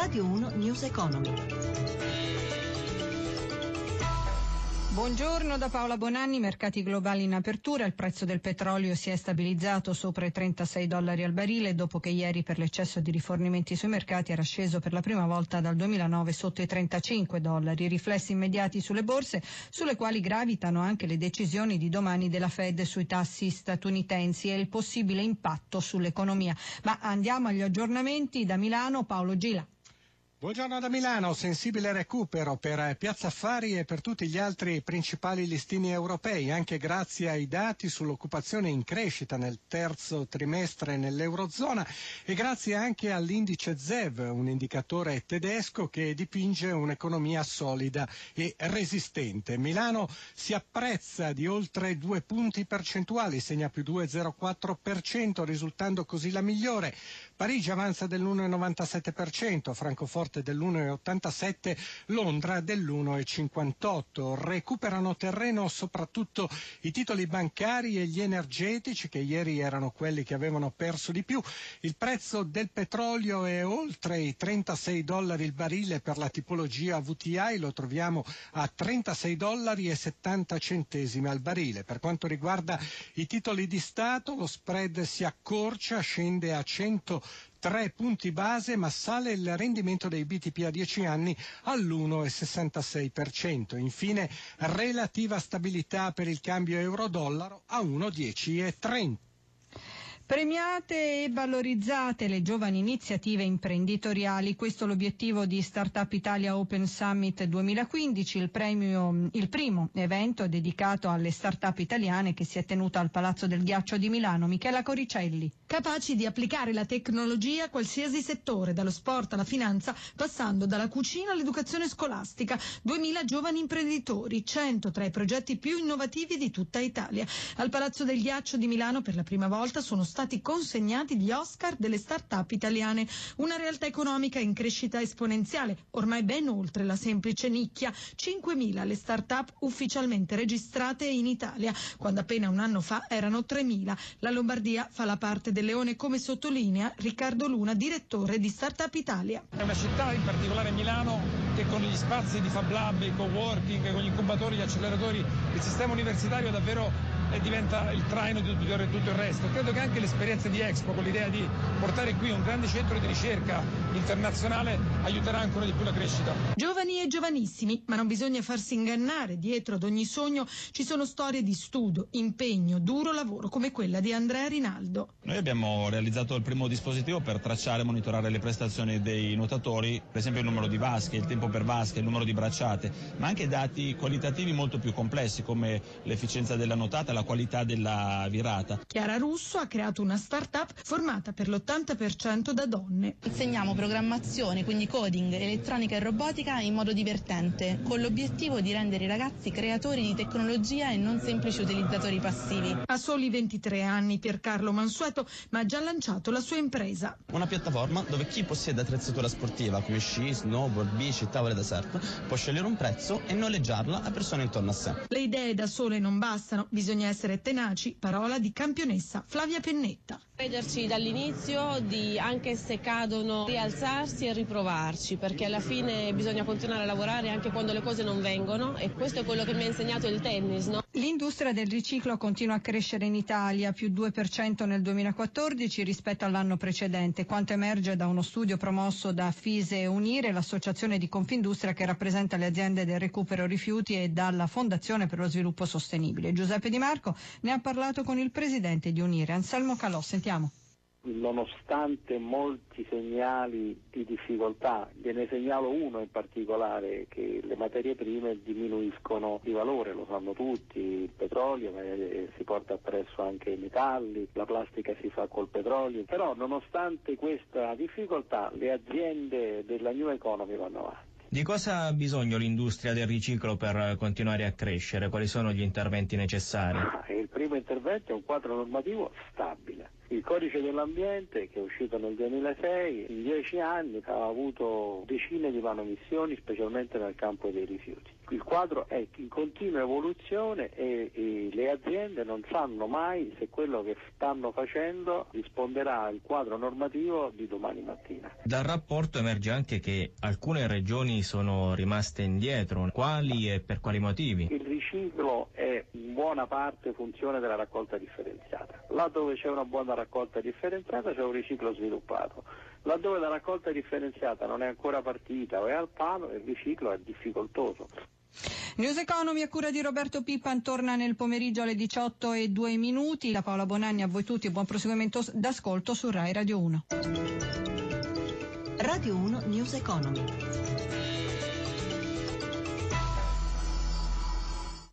Radio 1 News Economy. Buongiorno da Paola Bonanni, mercati globali in apertura, il prezzo del petrolio si è stabilizzato sopra i 36 dollari al barile dopo che ieri per l'eccesso di rifornimenti sui mercati era sceso per la prima volta dal 2009 sotto i 35 dollari, riflessi immediati sulle borse sulle quali gravitano anche le decisioni di domani della Fed sui tassi statunitensi e il possibile impatto sull'economia. Ma andiamo agli aggiornamenti da Milano, Paolo Gila. Buongiorno da Milano, sensibile recupero per Piazza Affari e per tutti gli altri principali listini europei, anche grazie ai dati sull'occupazione in crescita nel terzo trimestre nell'Eurozona e grazie anche all'indice ZEV, un indicatore tedesco che dipinge un'economia solida e resistente. Milano si apprezza di oltre due punti percentuali, segna più 2,04%, risultando così la migliore. Parigi avanza dell'1,97%, Francoforte dell'1,87%, Londra dell'1,58%. Recuperano terreno soprattutto i titoli bancari e gli energetici che ieri erano quelli che avevano perso di più. Il prezzo del petrolio è oltre i 36 dollari il barile per la tipologia VTI, lo troviamo a 36 dollari e 70 centesimi al barile. Per quanto riguarda i titoli di Stato, lo spread si accorcia, scende a 100 3 punti base, ma sale il rendimento dei BTP a 10 anni all'1,66%. Infine, relativa stabilità per il cambio euro-dollaro a 1,10,30. Premiate e valorizzate le giovani iniziative imprenditoriali, questo è l'obiettivo di Startup Italia Open Summit 2015, il, premio, il primo evento dedicato alle start-up italiane che si è tenuto al Palazzo del Ghiaccio di Milano. Michela Coricelli. Capaci di applicare la tecnologia a qualsiasi settore, dallo sport alla finanza, passando dalla cucina all'educazione scolastica. 2000 giovani imprenditori, 100 tra i progetti più innovativi di tutta Italia. Al Palazzo del Ghiaccio di Milano per la prima volta sono stati stati consegnati gli Oscar delle start-up italiane, una realtà economica in crescita esponenziale, ormai ben oltre la semplice nicchia, 5.000 le start-up ufficialmente registrate in Italia, quando appena un anno fa erano 3.000. La Lombardia fa la parte del leone come sottolinea Riccardo Luna, direttore di Startup Italia. È una città, in particolare Milano, che con gli spazi di Fab Lab, i co-working, con gli incubatori, gli acceleratori, il sistema universitario davvero e diventa il traino di tutto il resto. Credo che anche l'esperienza di Expo, con l'idea di portare qui un grande centro di ricerca internazionale, aiuterà ancora di più la crescita. Giovani e giovanissimi, ma non bisogna farsi ingannare, dietro ad ogni sogno ci sono storie di studio, impegno, duro lavoro, come quella di Andrea Rinaldo. Noi abbiamo realizzato il primo dispositivo per tracciare e monitorare le prestazioni dei nuotatori, per esempio il numero di vasche, il tempo per vasche, il numero di bracciate, ma anche dati qualitativi molto più complessi come l'efficienza della nuotata, la qualità della virata. Chiara Russo ha creato una start-up formata per l'80% da donne. Insegniamo programmazione, quindi coding, elettronica e robotica in modo divertente, con l'obiettivo di rendere i ragazzi creatori di tecnologia e non semplici utilizzatori passivi. Ha soli 23 anni Piercarlo Mansueto, ma ha già lanciato la sua impresa. Una piattaforma dove chi possiede attrezzatura sportiva come sci, snowboard, bici, tavole da surf può scegliere un prezzo e noleggiarla a persone intorno a sé. Le idee da sole non bastano, bisogna essere tenaci, parola di campionessa Flavia Pennetta. Crederci dall'inizio, di anche se cadono rialzarsi e riprovarci, perché alla fine bisogna continuare a lavorare anche quando le cose non vengono e questo è quello che mi ha insegnato il tennis. No? L'industria del riciclo continua a crescere in Italia, più 2% nel 2014 rispetto all'anno precedente, quanto emerge da uno studio promosso da Fise Unire, l'associazione di Confindustria che rappresenta le aziende del recupero rifiuti e dalla Fondazione per lo sviluppo sostenibile. Giuseppe Di Marco ne ha parlato con il presidente di Unire, Anselmo Calò. Sentiamo Sentiamo. Nonostante molti segnali di difficoltà, gliene segnalo uno in particolare, che le materie prime diminuiscono di valore, lo sanno tutti, il petrolio eh, si porta appresso anche i metalli, la plastica si fa col petrolio, però nonostante questa difficoltà le aziende della New Economy vanno avanti. Di cosa ha bisogno l'industria del riciclo per continuare a crescere? Quali sono gli interventi necessari? Ah, il primo intervento è un quadro normativo stabile il codice dell'ambiente che è uscito nel 2006 in dieci anni ha avuto decine di manomissioni specialmente nel campo dei rifiuti. Il quadro è in continua evoluzione e, e, le aziende non sanno mai se quello che stanno facendo risponderà al quadro normativo di domani mattina. Dal rapporto emerge anche che alcune regioni sono rimaste indietro. Quali e per quali motivi? Il riciclo è in buona parte funzione della raccolta differenziata. Là dove c'è una buona raccolta differenziata c'è un riciclo sviluppato. Laddove la raccolta differenziata non è ancora partita o è al palo, il riciclo è difficoltoso. News Economy a cura di Roberto Pippan torna nel pomeriggio alle 18 e 2 minuti. Da Paola Bonanni a voi tutti e buon proseguimento d'ascolto su Rai Radio 1. Radio 1 News Economy.